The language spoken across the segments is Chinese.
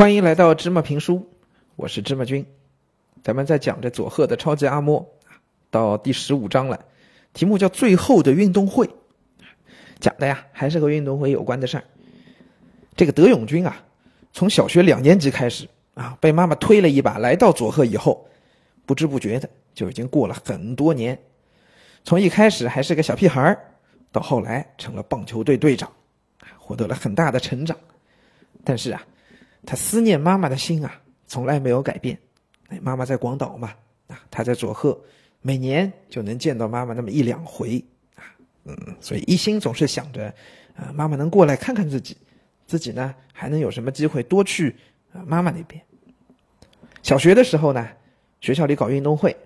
欢迎来到芝麻评书，我是芝麻君。咱们在讲着佐贺的超级阿嬷，到第十五章了，题目叫《最后的运动会》，讲的呀还是和运动会有关的事儿。这个德永君啊，从小学两年级开始啊，被妈妈推了一把来到佐贺以后，不知不觉的就已经过了很多年。从一开始还是个小屁孩儿，到后来成了棒球队队长，获得了很大的成长。但是啊。他思念妈妈的心啊，从来没有改变。哎，妈妈在广岛嘛，啊，他在佐贺，每年就能见到妈妈那么一两回，啊，嗯，所以一心总是想着，啊，妈妈能过来看看自己，自己呢还能有什么机会多去啊妈妈那边。小学的时候呢，学校里搞运动会，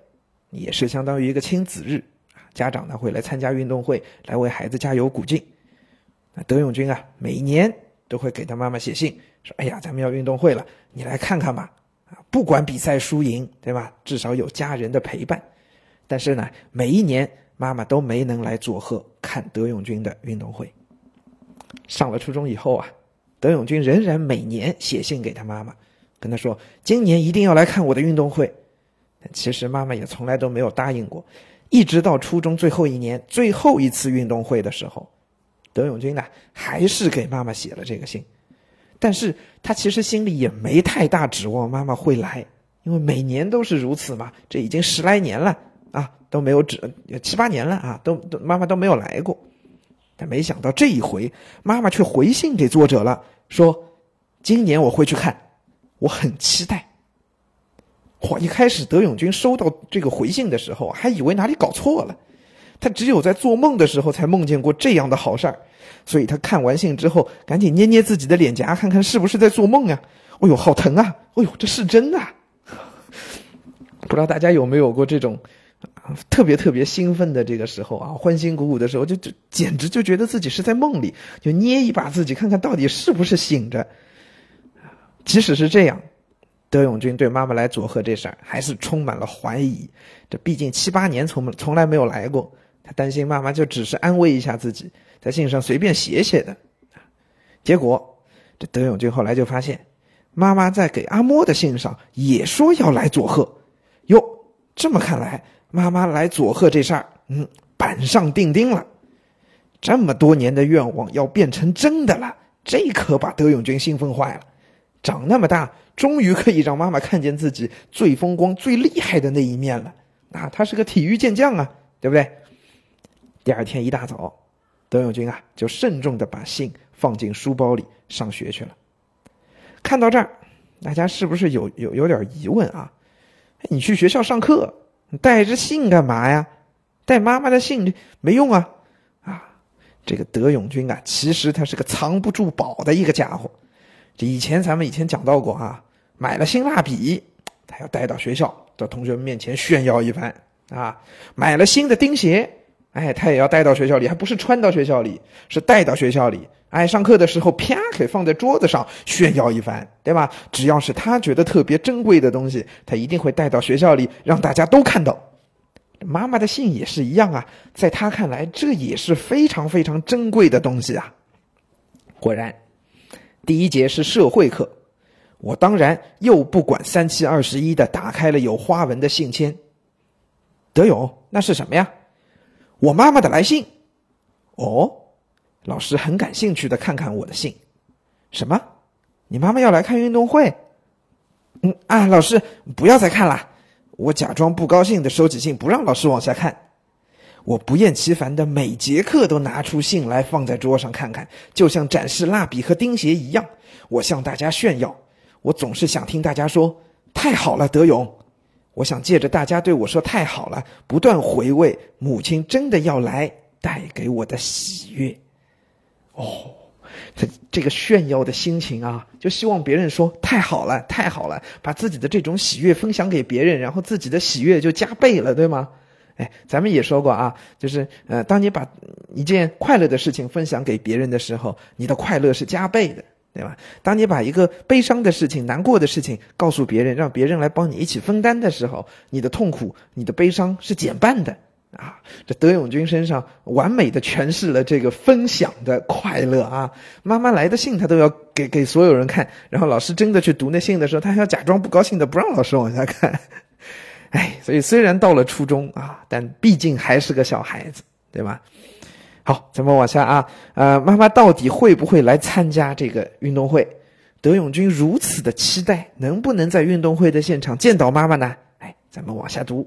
也是相当于一个亲子日，啊，家长呢会来参加运动会，来为孩子加油鼓劲。那德永君啊，每年都会给他妈妈写信。说：“哎呀，咱们要运动会了，你来看看吧。啊，不管比赛输赢，对吧？至少有家人的陪伴。但是呢，每一年妈妈都没能来佐贺看德永君的运动会。上了初中以后啊，德永君仍然每年写信给他妈妈，跟他说今年一定要来看我的运动会。其实妈妈也从来都没有答应过。一直到初中最后一年最后一次运动会的时候，德永君呢还是给妈妈写了这个信。”但是他其实心里也没太大指望妈妈会来，因为每年都是如此嘛。这已经十来年了啊，都没有指七八年了啊，都都妈妈都没有来过。但没想到这一回，妈妈却回信给作者了，说：“今年我会去看，我很期待。”嚯！一开始德永君收到这个回信的时候，还以为哪里搞错了。他只有在做梦的时候才梦见过这样的好事儿，所以他看完信之后，赶紧捏捏自己的脸颊，看看是不是在做梦呀？哎呦，好疼啊！哎呦，这是真的。不知道大家有没有过这种特别特别兴奋的这个时候啊，欢欣鼓舞的时候，就就简直就觉得自己是在梦里，就捏一把自己，看看到底是不是醒着。即使是这样，德永君对妈妈来佐贺这事儿还是充满了怀疑。这毕竟七八年从从来没有来过。他担心妈妈就只是安慰一下自己，在信上随便写写的，结果这德永君后来就发现，妈妈在给阿莫的信上也说要来佐贺，哟，这么看来，妈妈来佐贺这事儿，嗯，板上钉钉了，这么多年的愿望要变成真的了，这可把德永君兴奋坏了，长那么大，终于可以让妈妈看见自己最风光、最厉害的那一面了，啊，他是个体育健将啊，对不对？第二天一大早，德永君啊就慎重的把信放进书包里上学去了。看到这儿，大家是不是有有有点疑问啊？你去学校上课，你带着信干嘛呀？带妈妈的信没用啊！啊，这个德永君啊，其实他是个藏不住宝的一个家伙。这以前咱们以前讲到过啊，买了新蜡笔，他要带到学校，到同学们面前炫耀一番啊。买了新的钉鞋。哎，他也要带到学校里，还不是穿到学校里，是带到学校里。哎，上课的时候啪给放在桌子上炫耀一番，对吧？只要是他觉得特别珍贵的东西，他一定会带到学校里让大家都看到。妈妈的信也是一样啊，在他看来这也是非常非常珍贵的东西啊。果然，第一节是社会课，我当然又不管三七二十一的打开了有花纹的信签。德勇，那是什么呀？我妈妈的来信，哦，老师很感兴趣的看看我的信，什么？你妈妈要来看运动会？嗯啊，老师不要再看了，我假装不高兴的收起信，不让老师往下看。我不厌其烦的每节课都拿出信来放在桌上看看，就像展示蜡笔和钉鞋一样，我向大家炫耀。我总是想听大家说：“太好了，德勇。”我想借着大家对我说太好了，不断回味母亲真的要来带给我的喜悦。哦，这这个炫耀的心情啊，就希望别人说太好了，太好了，把自己的这种喜悦分享给别人，然后自己的喜悦就加倍了，对吗？哎，咱们也说过啊，就是呃，当你把一件快乐的事情分享给别人的时候，你的快乐是加倍的。对吧？当你把一个悲伤的事情、难过的事情告诉别人，让别人来帮你一起分担的时候，你的痛苦、你的悲伤是减半的啊，这德永君身上完美的诠释了这个分享的快乐啊！妈妈来的信他都要给给所有人看，然后老师真的去读那信的时候，他还要假装不高兴的不让老师往下看。哎，所以虽然到了初中啊，但毕竟还是个小孩子，对吧？好，咱们往下啊，呃，妈妈到底会不会来参加这个运动会？德永君如此的期待，能不能在运动会的现场见到妈妈呢？哎，咱们往下读。